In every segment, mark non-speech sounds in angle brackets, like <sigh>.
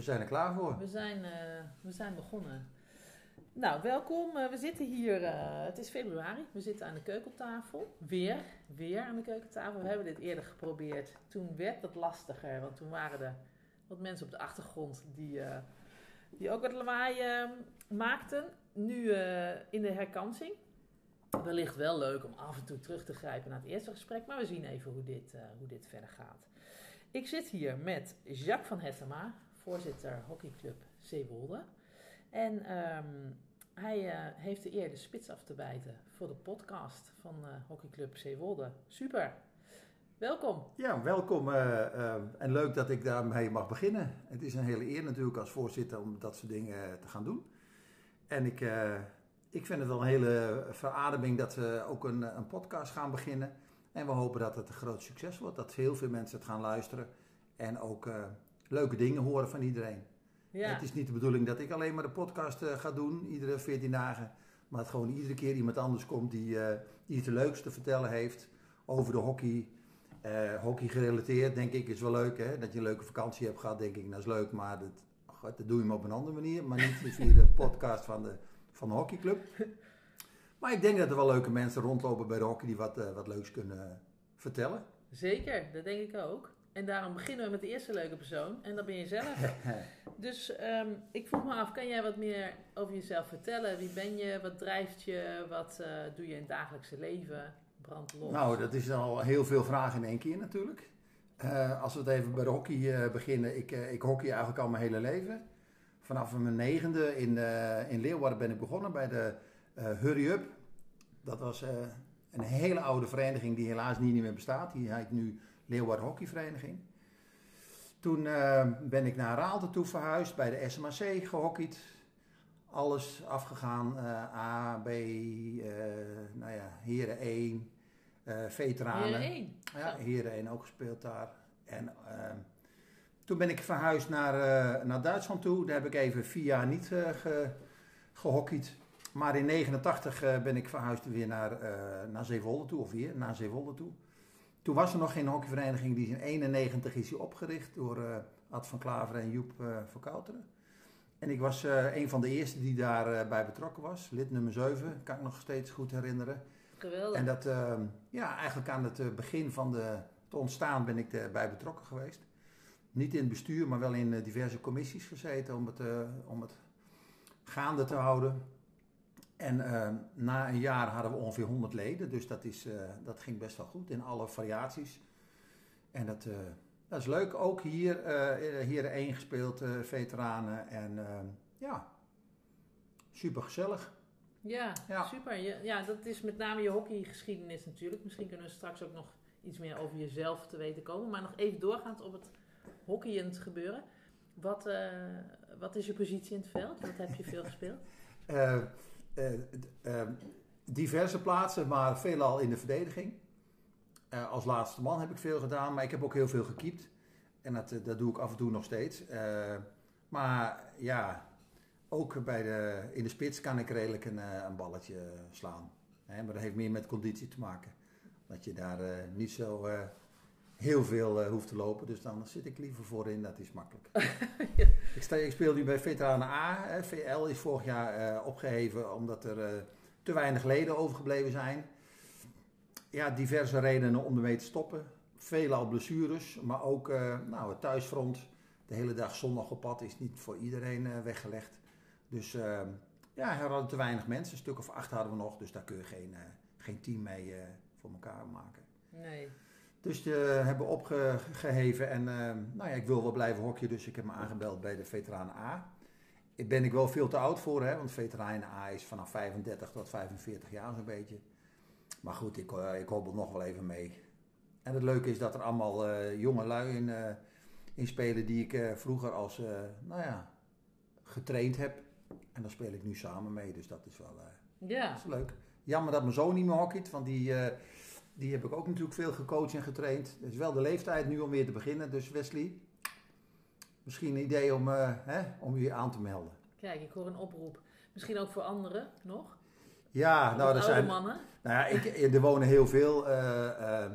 We zijn er klaar voor. We zijn, eh, we zijn begonnen. Nou, welkom. Eh, we zitten hier, eh, het is februari, we zitten aan de keukentafel. Weer, weer aan de keukentafel. We hebben dit eerder geprobeerd. Toen werd het lastiger, want toen waren er wat mensen op de achtergrond die, die ook wat lawaai eh, maakten. Nu in de herkansing. Wellicht wel leuk om af en toe terug te grijpen naar het eerste gesprek, maar we zien even hoe dit, hoe dit verder gaat. Ik zit hier met Jacques van Hettema, voorzitter hockeyclub Zeewolde. En ehm, hij eh, heeft de eer de spits af te bijten voor de podcast van eh, hockeyclub Zeewolde. Super, welkom. Ja, welkom eh, en leuk dat ik daarmee mag beginnen. Het is een hele eer natuurlijk als voorzitter om dat soort dingen te gaan doen. En ik, ik vind het wel een hele verademing dat we ook een, een podcast gaan beginnen. En we hopen dat het een groot succes wordt, dat heel veel mensen het gaan luisteren en ook leuke dingen horen van iedereen. Ja, Het is niet de bedoeling dat ik alleen maar de podcast eh, ga doen, iedere 14 dagen. Maar dat gewoon iedere keer iemand anders komt die, eh, die het leukste te vertellen heeft over de hockey. Eh, hockey gerelateerd, denk ik, is wel leuk. Hè? Dat je een leuke vakantie hebt gehad, denk ik, dat is leuk. Maar dat, god, dat doe je maar op een andere manier. Maar niet <laughs> via de podcast van de, van de hockeyclub. Maar ik denk dat er wel leuke mensen rondlopen bij de hockey die wat, wat leuks kunnen vertellen. zeker, dat denk ik ook. En daarom beginnen we met de eerste leuke persoon, en dat ben je zelf. <laughs> Dus ehm, ik vroeg me af, kan jij wat meer over jezelf vertellen? Wie ben je? Wat drijft je? Wat eh, doe je in het dagelijkse leven? Brand los. Nou, dat is al heel veel vragen in één keer natuurlijk. Eh, als we het even bij de hockey eh, beginnen. Ik, ik hockey eigenlijk al mijn hele leven. Vanaf mijn negende in, in Leeuwarden ben ik begonnen bij de Hurry Up. Dat was een hele oude vereniging die helaas niet meer bestaat. Die heet nu Leeuwarden Hockeyvereniging. Toen eh, ben ik naar Raalte toe verhuisd, bij de SMAC gehockeyd. Alles afgegaan, eh, A, B, eh, nou ja, Heren 1, eh veteranen. Heren één. Ja, Zo. Heren 1 ook gespeeld daar. En toen ben ik verhuisd naar, naar Duitsland toe. Daar heb ik even vier jaar niet ge, gehockeyd. Maar in 89 eh, ben ik verhuisd weer naar, naar Zeewolde toe, of weer naar Zeewolde toe. Toen was er nog geen hockeyvereniging. Die is in 91 is die opgericht door eh, Ad van Klaver en Joep eh van Kouteren. En ik was eh, een van de eerste die daarbij bij betrokken was. Lid nummer 7, kan ik nog steeds goed herinneren. Geweldig. En dat, ehm, ja, eigenlijk aan het begin van de, het ontstaan ben ik erbij betrokken geweest. Niet in het bestuur, maar wel in diverse commissies gezeten om het, om het gaande te houden. En ehm, na een jaar hadden we ongeveer 100 leden, dus dat, is, eh, dat ging best wel goed in alle variaties. En dat, eh, dat is leuk. Ook hier, eh hier één gespeeld, veteranen. En ehm, ja, super gezellig. Ja, Ja. super. Ja, dat is met name je hockeygeschiedenis natuurlijk. Misschien kunnen we straks ook nog iets meer over jezelf te weten komen. Maar nog even doorgaand op het hockeyend gebeuren. Wat, wat is je positie in het veld? Wat heb je veel gespeeld? <laughs> Eh, eh, diverse plaatsen, maar veelal in de verdediging. Eh, als laatste man heb ik veel gedaan, maar ik heb ook heel veel gekiept. En dat, dat doe ik af en toe nog steeds. Maar ja, ook bij de, in de spits kan ik redelijk een, een balletje slaan. Hè, maar dat heeft meer met conditie te maken. Dat je daar niet zo heel veel hoeft te lopen. Dus dan zit ik liever voorin, dat is makkelijk. <laughs> Ik, speel nu bij Veteranen A. VL is vorig jaar eh, opgeheven omdat er eh, te weinig leden overgebleven zijn. Ja, diverse redenen om ermee te stoppen. Veelal blessures, maar ook eh, nou, het thuisfront. De hele dag zondag op pad is niet voor iedereen weggelegd. Dus eh, ja, er hadden te weinig mensen. Een stuk of acht hadden we nog, dus daar kun je geen, geen team mee voor elkaar maken. Nee. Dus de hebben opgeheven en eh, nou ja, ik wil wel blijven hockeyen, dus ik heb me aangebeld bij de Veteranen A. Ik ben ik wel veel te oud voor, hè, want Veteranen A is vanaf 35 tot 45 jaar zo'n beetje. Maar goed, ik, eh, ik hobbel nog wel even mee. En het leuke is dat er allemaal eh, jonge lui in, eh, in spelen die ik eh, vroeger als, eh, nou ja, getraind heb. En daar speel ik nu samen mee, dus dat is wel... eh, Ja, dat is leuk. Jammer dat mijn zoon niet meer hockeyt, want die, eh, die heb ik ook natuurlijk veel gecoacht en getraind. Het is wel de leeftijd nu om weer te beginnen. Dus Wesley, misschien een idee om, eh, hè, om je aan te melden. kijk, ik hoor een oproep. Misschien ook voor anderen nog? Ja, nou, er oude zijn, mannen? nou ja, ik, er wonen heel veel, eh, eh,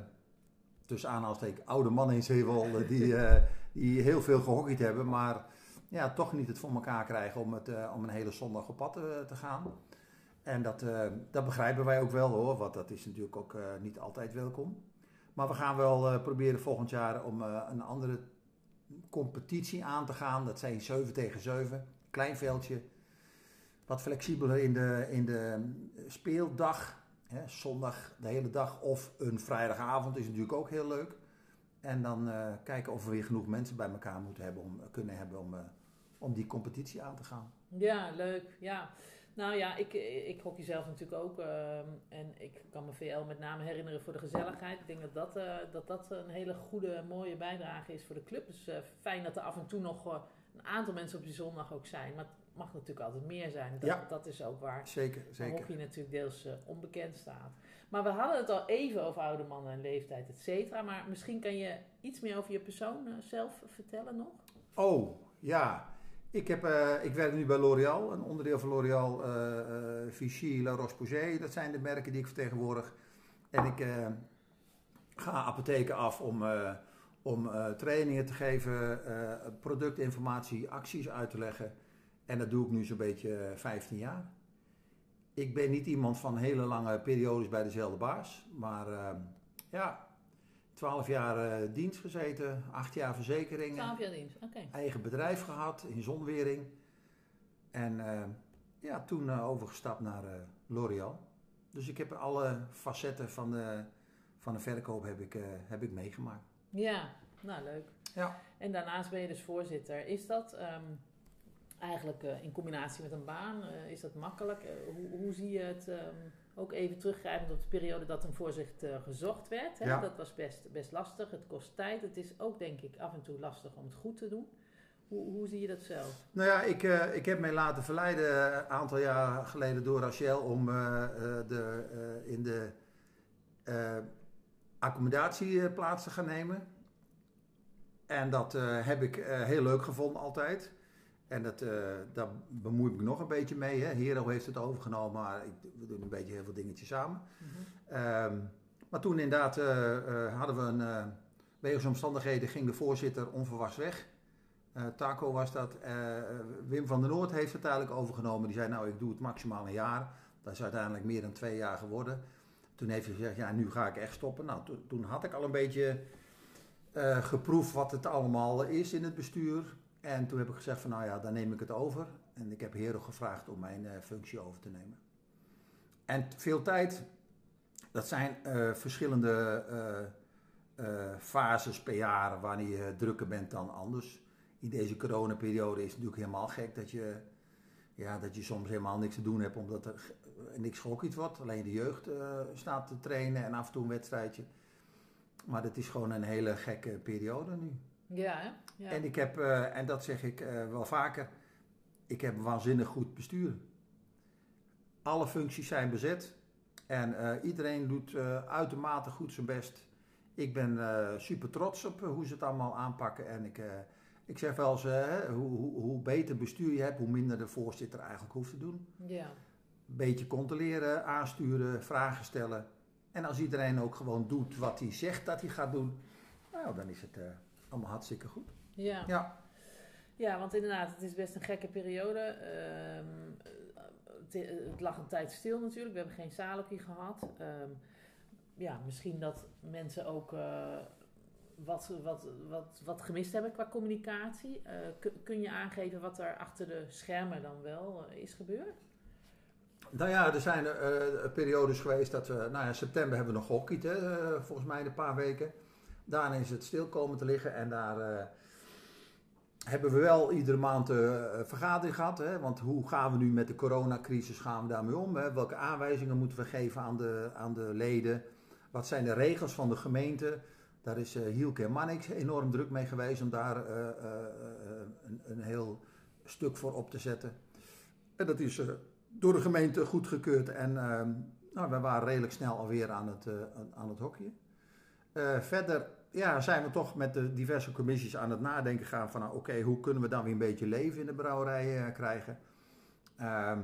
tussen aanhalingstekens, oude mannen in Zeewolde die, <laughs> eh, die heel veel gehockeyd hebben. Maar ja, toch niet het voor elkaar krijgen om, het, om een hele zondag op pad te gaan. En dat, dat begrijpen wij ook wel hoor, want dat is natuurlijk ook niet altijd welkom. Maar we gaan wel proberen volgend jaar om een andere competitie aan te gaan. Dat zijn 7 tegen 7, klein veldje. Wat flexibeler in de, in de speeldag. Hè, zondag de hele dag of een vrijdagavond is natuurlijk ook heel leuk. En dan kijken of we weer genoeg mensen bij elkaar moeten hebben om, kunnen hebben om, om die competitie aan te gaan. Ja, leuk. Ja. Nou ja, ik, ik hockey zelf natuurlijk ook. Uh, en ik kan me VL met name herinneren voor de gezelligheid. Ik denk dat dat, uh, dat, dat een hele goede, mooie bijdrage is voor de club. Dus uh, fijn dat er af en toe nog een aantal mensen op die zondag ook zijn. Maar het mag natuurlijk altijd meer zijn. Dat, ja, dat is ook waar zeker, zeker. hockey natuurlijk deels onbekend staat. Maar we hadden het al even over oude mannen en leeftijd, et cetera. Maar misschien kan je iets meer over je persoon zelf vertellen nog? Oh, ja. Ik, heb, uh, ik werk nu bij L'Oréal, een onderdeel van L'Oréal, uh, Vichy, La Roche-Posay. Dat zijn de merken die ik vertegenwoordig. En ik ga apotheken af om, om trainingen te geven, productinformatie, acties uit te leggen. En dat doe ik nu zo'n beetje 15 jaar. Ik ben niet iemand van hele lange periodes bij dezelfde baas. Maar ja, 12 jaar uh, dienst gezeten, 8 jaar verzekeringen. 12 jaar dienst, oké. Eigen bedrijf gehad in Zonwering. En uh, ja, toen uh, overgestapt naar L'Oréal. Dus ik heb alle facetten van de, van de verkoop heb ik, heb ik meegemaakt. Ja, nou leuk. Ja. En daarnaast ben je dus voorzitter. Is dat um, eigenlijk in combinatie met een baan, is dat makkelijk? hoe, hoe zie je het... Um, ook even teruggrijpend op de periode dat een voorzitter gezocht werd. Hè? Ja. Dat was best, best lastig. Het kost tijd. Het is ook, denk ik, af en toe lastig om het goed te doen. Hoe, hoe zie je dat zelf? Nou ja, ik, uh, ik heb mij laten verleiden een aantal jaar geleden door Rachel om uh, de, in de accommodatieplaats te gaan nemen. En dat heb ik heel leuk gevonden altijd. En dat, uh, daar bemoei ik me nog een beetje mee. Hè. Hero heeft het overgenomen, maar ik, we doen een beetje heel veel dingetjes samen. Mm -hmm. um, maar toen inderdaad uh, uh, hadden we een... wegens omstandigheden ging de voorzitter onverwachts weg. Taco was dat. Wim van der Noord heeft het uiteindelijk overgenomen. Die zei, nou, ik doe het maximaal een jaar. Dat is uiteindelijk meer dan twee jaar geworden. Toen heeft hij gezegd, ja, nu ga ik echt stoppen. Nou, to toen had ik al een beetje geproefd wat het allemaal is in het bestuur. En toen heb ik gezegd van nou ja, dan neem ik het over. En ik heb Hero gevraagd om mijn uh, functie over te nemen. En veel tijd, dat zijn uh, verschillende uh, fases per jaar wanneer je drukker bent dan anders. In deze coronaperiode is het natuurlijk helemaal gek dat je, ja, dat je soms helemaal niks te doen hebt omdat er niks gehockeyd wordt. Alleen de jeugd staat te trainen en af en toe een wedstrijdje. Maar het is gewoon een hele gekke periode nu. Ja, hè? Ja. En ik heb, uh, en dat zeg ik uh, wel vaker, ik heb waanzinnig goed bestuur. Alle functies zijn bezet en uh, iedereen doet uitermate goed zijn best. Ik ben super trots op hoe ze het allemaal aanpakken. En ik, ik zeg wel eens, hoe, hoe, hoe, beter bestuur je hebt, hoe minder de voorzitter eigenlijk hoeft te doen. Ja. Beetje controleren, aansturen, vragen stellen. En als iedereen ook gewoon doet wat hij zegt dat hij gaat doen, nou, dan is het allemaal hartstikke goed. Ja. ja. Ja, want inderdaad, het is best een gekke periode. Um, het, het, lag een tijd stil natuurlijk. We hebben geen zaalhockey gehad. Um, ja, misschien dat mensen ook uh, wat, wat, wat, wat gemist hebben qua communicatie. Uh, kun je aangeven wat er achter de schermen dan wel uh, is gebeurd? Nou ja, er zijn periodes geweest dat we... Nou ja, september hebben we nog gehockeyd, hè, volgens mij een paar weken. Daarna is het stil komen te liggen en daar uh, hebben we wel iedere maand een uh, vergadering gehad. Hè? Want hoe gaan we nu met de coronacrisis gaan we daarmee om? Hè? Welke aanwijzingen moeten we geven aan de, aan de leden? Wat zijn de regels van de gemeente? Daar is uh, Hielke en Mannix enorm druk mee geweest om daar een, een, heel stuk voor op te zetten. En dat is door de gemeente goedgekeurd en nou, we waren redelijk snel alweer aan het, aan het hockeyen. Uh, verder ja, zijn we toch met de diverse commissies aan het nadenken gaan van nou, oké, okay, hoe kunnen we dan weer een beetje leven in de brouwerij uh, krijgen. Uh,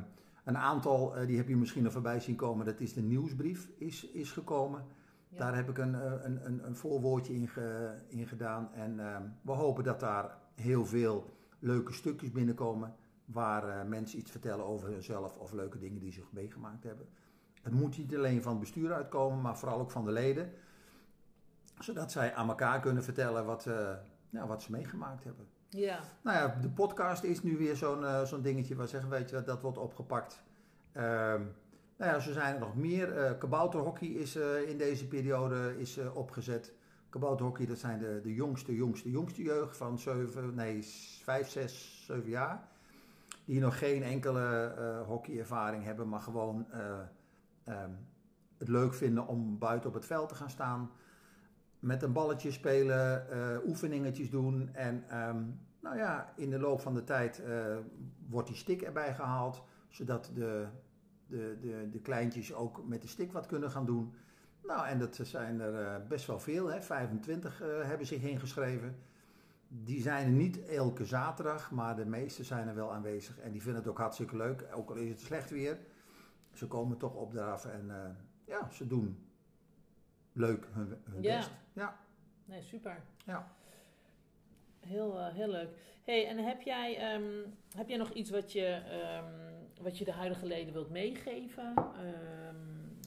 een aantal, uh, die heb je misschien nog voorbij zien komen, dat is de nieuwsbrief is, is gekomen. Ja. Daar heb ik een, een, een, een voorwoordje in, ge, in gedaan en ehm, we hopen dat daar heel veel leuke stukjes binnenkomen waar eh, mensen iets vertellen over hunzelf of leuke dingen die ze meegemaakt hebben. Het moet niet alleen van het bestuur uitkomen, maar vooral ook van de leden. Zodat zij aan elkaar kunnen vertellen wat, uh, ja, wat ze meegemaakt hebben. Ja. Nou ja, de podcast is nu weer zo'n uh, zo'n dingetje waar zeggen, weet je, dat wordt opgepakt. Ehm, nou ja, zo zijn er nog meer. Uh, kabouterhockey is in deze periode is, opgezet. Kabouterhockey, dat zijn de, de jongste, jongste, jongste jeugd van 7, nee, 5, 6, 7 jaar. Die nog geen enkele hockeyervaring hebben, maar gewoon um, het leuk vinden om buiten op het veld te gaan staan. Met een balletje spelen, uh, oefeningetjes doen. En um, nou ja, in de loop van de tijd uh, wordt die stick erbij gehaald. Zodat de, de, de, de kleintjes ook met de stick wat kunnen gaan doen. Nou, en dat zijn er uh, best wel veel. Hè? 25 hebben zich ingeschreven. Die zijn er niet elke zaterdag, maar de meeste zijn er wel aanwezig. En die vinden het ook hartstikke leuk, ook al is het slecht weer ze komen toch opdraven en uh, ja, ze doen leuk hun, hun ja. best. Ja. Nee, super. Ja. Heel, uh, heel leuk. hey, en heb jij, um, heb jij nog iets wat je, um, wat je de huidige leden wilt meegeven? Um,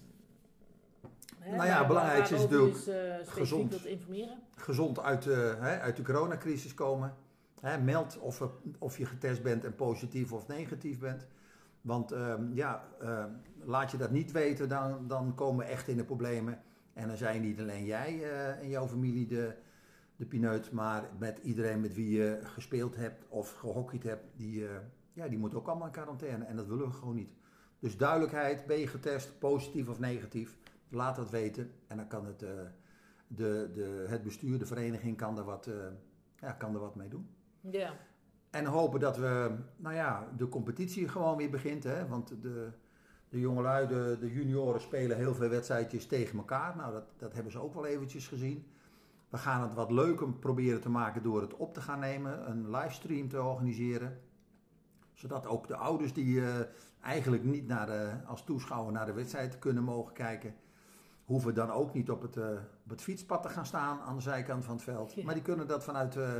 hè, nou ja, het belangrijkste is natuurlijk is, uh, gezond, wilt informeren. gezond uit, uh, hè, uit de coronacrisis komen. Hè, meld of, of je getest bent en positief of negatief bent. Want ja, uh, laat je dat niet weten, dan, dan komen we echt in de problemen. En dan zijn niet alleen jij uh, en jouw familie de, de pineut, maar met iedereen met wie je gespeeld hebt of gehockeyd hebt, die, uh, ja, die moet ook allemaal in quarantaine. En dat willen we gewoon niet. Dus duidelijkheid, ben je getest, positief of negatief, laat dat weten. En dan kan het, de, de, het bestuur, de vereniging, kan er wat, ja, kan er wat mee doen. Ja. En hopen dat we, nou ja, de competitie gewoon weer begint. Hè? Want de, de jongelui, de, de junioren spelen heel veel wedstrijdjes tegen elkaar. Nou, dat, dat hebben ze ook wel eventjes gezien. We gaan het wat leuker proberen te maken door het op te gaan nemen. Een livestream te organiseren. Zodat ook de ouders die uh, eigenlijk niet naar de, als toeschouwer naar de wedstrijd kunnen mogen kijken. Hoeven dan ook niet op het, uh, op het fietspad te gaan staan aan de zijkant van het veld. Ja. Maar die kunnen dat vanuit... Uh,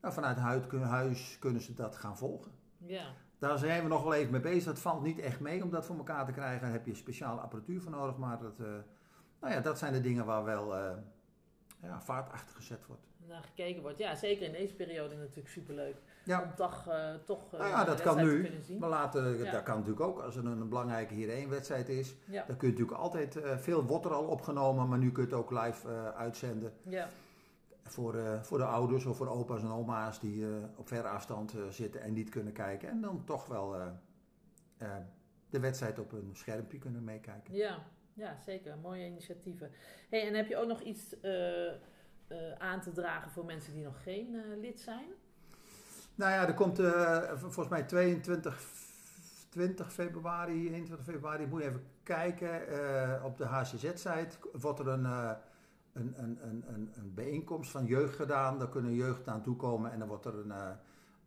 nou, vanuit huis, huis kunnen ze dat gaan volgen. Ja. Daar zijn we nog wel even mee bezig. Dat valt niet echt mee om dat voor elkaar te krijgen. Daar heb je speciale apparatuur voor nodig. Maar dat, uh, nou ja, dat zijn de dingen waar wel uh, ja, vaart achter gezet wordt. Naar gekeken wordt. Ja, zeker in deze periode natuurlijk superleuk. Ja. Om toch, uh, toch nou ja, dat kan nu. Maar later, ja. dat kan natuurlijk ook. Als er een belangrijke hier één wedstrijd is. Ja. Dan kun je natuurlijk altijd, veel wordt er al opgenomen. Maar nu kun je het ook live uitzenden. Ja voor, uh, voor de ouders of voor opa's en oma's die uh, op verre afstand uh, zitten en niet kunnen kijken. En dan toch wel de wedstrijd op een schermpje kunnen meekijken. Ja, ja zeker. Mooie initiatieven. Hey, en heb je ook nog iets aan te dragen voor mensen die nog geen lid zijn? Nou ja, er komt volgens mij 22 20 februari, 21 februari, moet je even kijken. op de HCZ-site wordt er een een, een, een, een, een bijeenkomst van jeugd gedaan. Daar kunnen jeugd aan toekomen en dan wordt er een, uh,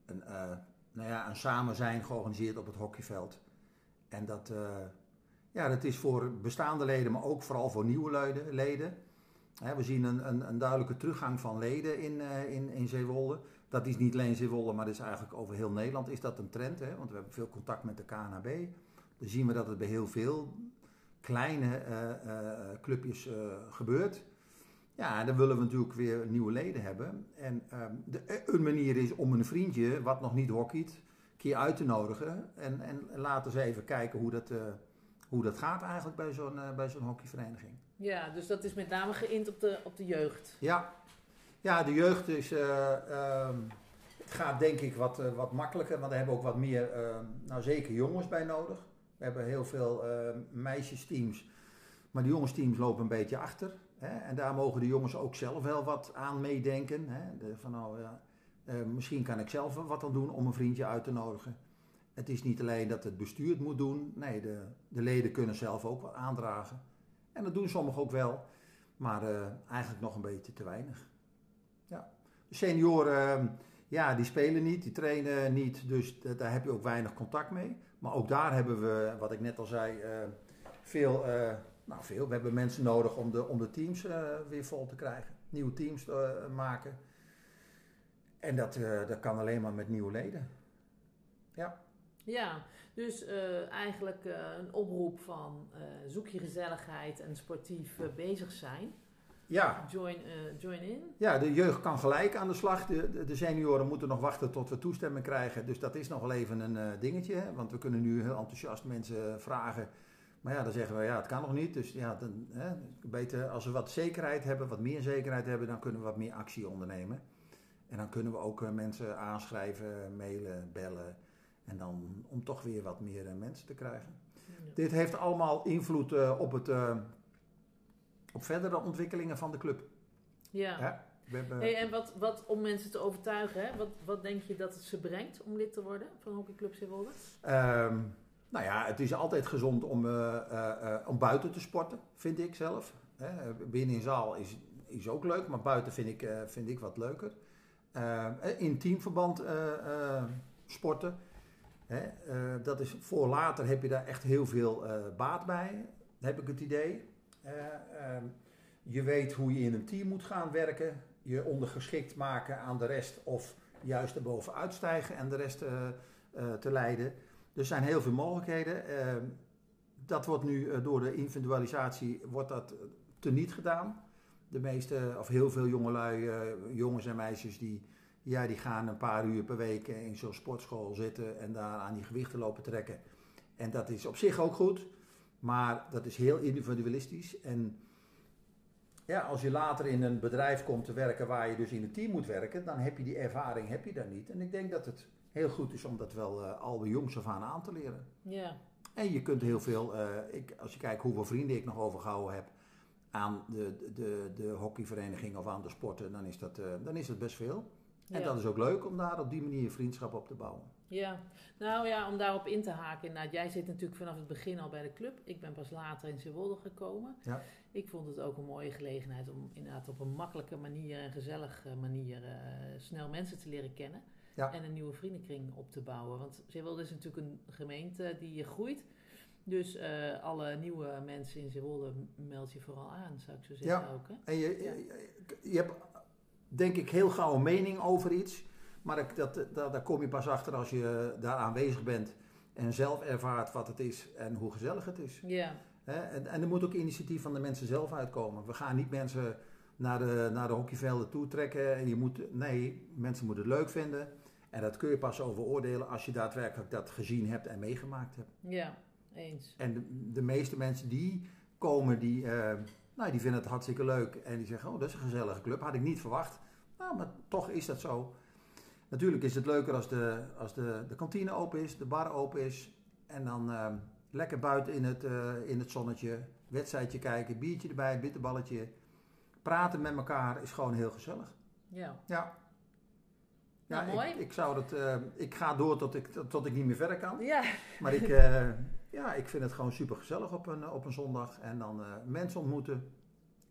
een, uh, nou ja, een samen zijn georganiseerd op het hockeyveld. En dat, uh, ja, dat is voor bestaande leden, maar ook vooral voor nieuwe leden. we zien een, een, een, duidelijke teruggang van leden in, in, in Zeewolde. Dat is niet alleen Zeewolde, maar dat is eigenlijk over heel Nederland is dat een trend. Hè? Want we hebben veel contact met de KNHB. Dan zien we dat het bij heel veel kleine clubjes gebeurt. Ja, dan willen we natuurlijk weer nieuwe leden hebben. En um, de, een manier is om een vriendje, wat nog niet hockeyt, een keer uit te nodigen. En, en laten ze even kijken hoe dat, uh, hoe dat gaat eigenlijk bij zo'n uh, bij zo'n hockeyvereniging. Ja, dus dat is met name geïnt op de, op de jeugd. Ja, ja de jeugd is, uh, um, het gaat denk ik wat, wat makkelijker, want daar hebben we ook wat meer, nou zeker jongens bij nodig. We hebben heel veel meisjesteams, maar de jongensteams lopen een beetje achter. Hè? En daar mogen de jongens ook zelf wel wat aan meedenken. Hè? De, van nou, ja, uh, misschien kan ik zelf wat aan doen om een vriendje uit te nodigen. Het is niet alleen dat het bestuur het moet doen. Nee, de, de leden kunnen zelf ook wat aandragen. En dat doen sommigen ook wel. Maar uh, eigenlijk nog een beetje te weinig. Ja. De senioren, uh, ja, die spelen niet, die trainen niet. Dus daar heb je ook weinig contact mee. Maar ook daar hebben we, wat ik net al zei, veel nou, veel. We hebben mensen nodig om de, om de teams uh, weer vol te krijgen. Nieuwe teams te uh, maken. En dat, eh, dat kan alleen maar met nieuwe leden. Ja, dus eh, eigenlijk eh, een oproep van eh, zoek je gezelligheid en sportief eh, bezig zijn. Ja, Join, eh, join in. Ja, de jeugd kan gelijk aan de slag. De, de, de senioren moeten nog wachten tot we toestemming krijgen. Dus dat is nog wel even een eh, dingetje. Hè? Want we kunnen nu heel enthousiast mensen vragen. Maar ja, dan zeggen we ja, het kan nog niet. Dus ja, dan, hè, beter als we wat zekerheid hebben, wat meer zekerheid hebben, dan kunnen we wat meer actie ondernemen. En dan kunnen we ook eh, mensen aanschrijven, mailen, bellen. En dan om toch weer wat meer eh, mensen te krijgen. Dit heeft allemaal invloed eh, op, het, op verdere ontwikkelingen van de club. Ja. Ja, we hebben, Hey, en wat, wat om mensen te overtuigen, hè? Wat, wat denk je dat het ze brengt om lid te worden van Hockeyclub Zeewolde? Ehm, nou ja, het is altijd gezond om, eh, eh, eh, buiten te sporten, vind ik zelf. Binnen in zaal is, is ook leuk, maar buiten vind ik, vind ik wat leuker. In teamverband sporten. Dat is voor later heb je daar echt heel veel baat bij, heb ik het idee. Eh, ehm, je weet hoe je in een team moet gaan werken. Je ondergeschikt maken aan de rest of juist erboven uitstijgen en de rest te leiden. Er zijn heel veel mogelijkheden. Ehm, dat wordt nu eh, door de individualisatie wordt dat eh, teniet gedaan. De meeste, of heel veel jongelui, eh, jongens en meisjes, die, ja, die gaan een paar uur per week in zo'n sportschool zitten en daar aan die gewichten lopen trekken. En dat is op zich ook goed, maar dat is heel individualistisch. En ja, als je later in een bedrijf komt te werken waar je dus in een team moet werken, dan heb je die ervaring heb je daar niet. En ik denk dat het heel goed is om dat wel eh, al de jongs af aan aan te leren. Ja, En je kunt heel veel, eh, ik, als je kijkt hoeveel vrienden ik nog overgehouden heb aan de, de, de hockeyvereniging of aan de sporten, dan is dat, eh, dan is dat best veel. En ja. dat is ook leuk om daar op die manier vriendschap op te bouwen. Ja, nou ja, om daarop in te haken. Nou, jij zit natuurlijk vanaf het begin al bij de club. Ik ben pas later in Zeewolde gekomen. Ja. Ik vond het ook een mooie gelegenheid om inderdaad op een makkelijke manier en gezellige manier snel mensen te leren kennen. Ja. En een nieuwe vriendenkring op te bouwen. Want Zeewolde is natuurlijk een gemeente die groeit. Dus eh, alle nieuwe mensen in Zeewolde meld je vooral aan, zou ik zo zeggen ook. Hè? En je, Ja. je, je hebt denk ik heel gauw een mening over iets, maar dat, dat, daar kom je pas achter als je daar aanwezig bent en zelf ervaart wat het is en hoe gezellig het is. Ja? En, en er moet ook initiatief van de mensen zelf uitkomen. We gaan niet mensen naar de, naar de hockeyvelden toe trekken. En je moet, nee, mensen moeten het leuk vinden. En dat kun je pas over oordelen als je daadwerkelijk dat gezien hebt en meegemaakt hebt. ja, eens. En de, de meeste mensen die komen, die, eh, nou, die vinden het hartstikke leuk. En die zeggen, oh, dat is een gezellige club. Had ik niet verwacht. Nou, maar toch is dat zo. Natuurlijk is het leuker als de, als de, de kantine open is, de bar open is. En dan eh, lekker buiten in het, eh, in het zonnetje, wedstrijdje kijken, biertje erbij, bitterballetje. Praten met elkaar is gewoon heel gezellig. Ja, Ja. Nou, ja, mooi. Ik, ik zou dat, eh, ik ga door tot ik, tot ik niet meer verder kan. ja. Maar ik, eh, ja, ik vind het gewoon super gezellig op een, op een zondag. En dan eh, mensen ontmoeten,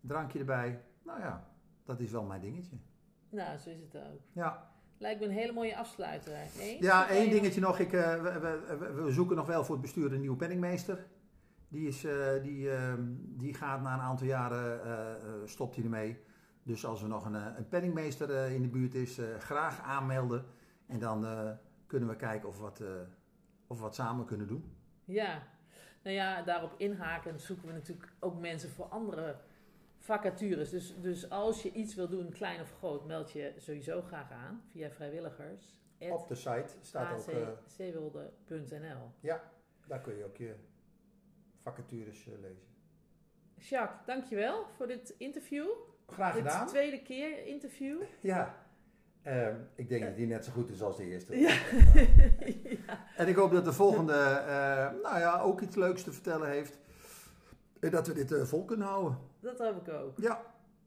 drankje erbij. Nou ja, dat is wel mijn dingetje. nou, zo is het ook. Ja, Lijkt me een hele mooie afsluiter. Eens? ja één je- dingetje nog. Ik, we, we, we- zoeken nog wel voor het bestuur een nieuwe penningmeester. Die, is, die, ehm, die gaat na een aantal jaren, stopt hij ermee. Dus als er nog een, eh, een penningmeester eh, in de buurt is, eh, graag aanmelden. En dan kunnen we kijken of we wat, of we wat samen kunnen doen. Ja, nou ja, daarop inhakend zoeken we natuurlijk ook mensen voor andere vacatures. Dus, dus als je iets wil doen, klein of groot, meld je sowieso graag aan via vrijwilligers. Op de site staat ook, eh, aczeewolde.nl daar kun je ook je vacatures lezen. Jacques, dankjewel voor dit interview. Graag gedaan. tweede keer interview. Ja, Ehm, ik denk dat die net zo goed is als de eerste. Ja. <laughs> ja. En ik hoop dat de volgende, eh, nou ja, ook iets leuks te vertellen heeft. En dat we dit eh, vol kunnen houden. dat hoop ik ook. Ja,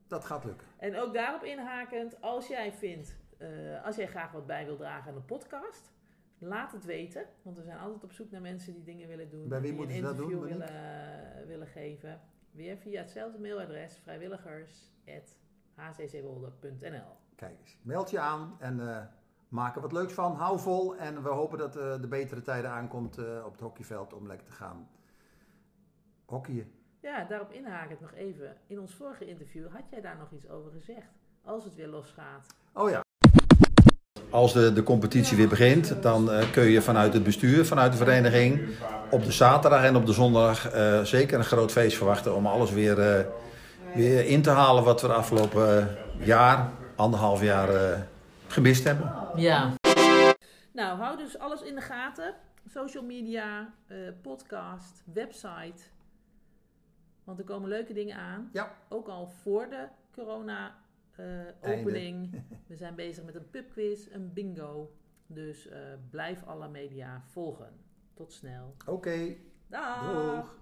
dat gaat lukken. En ook daarop inhakend, als jij vindt, eh, als jij graag wat bij wil dragen aan de podcast, laat het weten. Want we zijn altijd op zoek naar mensen die dingen willen doen. Bij wie moeten een ze dat doen, willen, willen geven. Weer via hetzelfde mailadres, vrijwilligers.hccwolde.nl Kijk eens, meld je aan en eh, maak er wat leuks van. Hou vol en we hopen dat eh, de betere tijden aankomt eh, op het hockeyveld om lekker te gaan hockeyen. Ja, daarop inhakend nog even. In ons vorige interview had jij daar nog iets over gezegd. Als het weer losgaat. Oh ja, als de, de competitie weer begint, dan eh, kun je vanuit het bestuur, vanuit de vereniging, op de zaterdag en op de zondag eh, zeker een groot feest verwachten om alles weer, eh, weer in te halen wat we de afgelopen jaar, anderhalf jaar gemist hebben. Ja. Nou, hou dus alles in de gaten. Social media, podcast, website. Want er komen leuke dingen aan. Ja. Ook al voor de corona opening. <laughs> We zijn bezig met een pubquiz, een bingo. Dus uh, blijf alle media volgen. Tot snel. Oké. Okay. Dag. Doeg.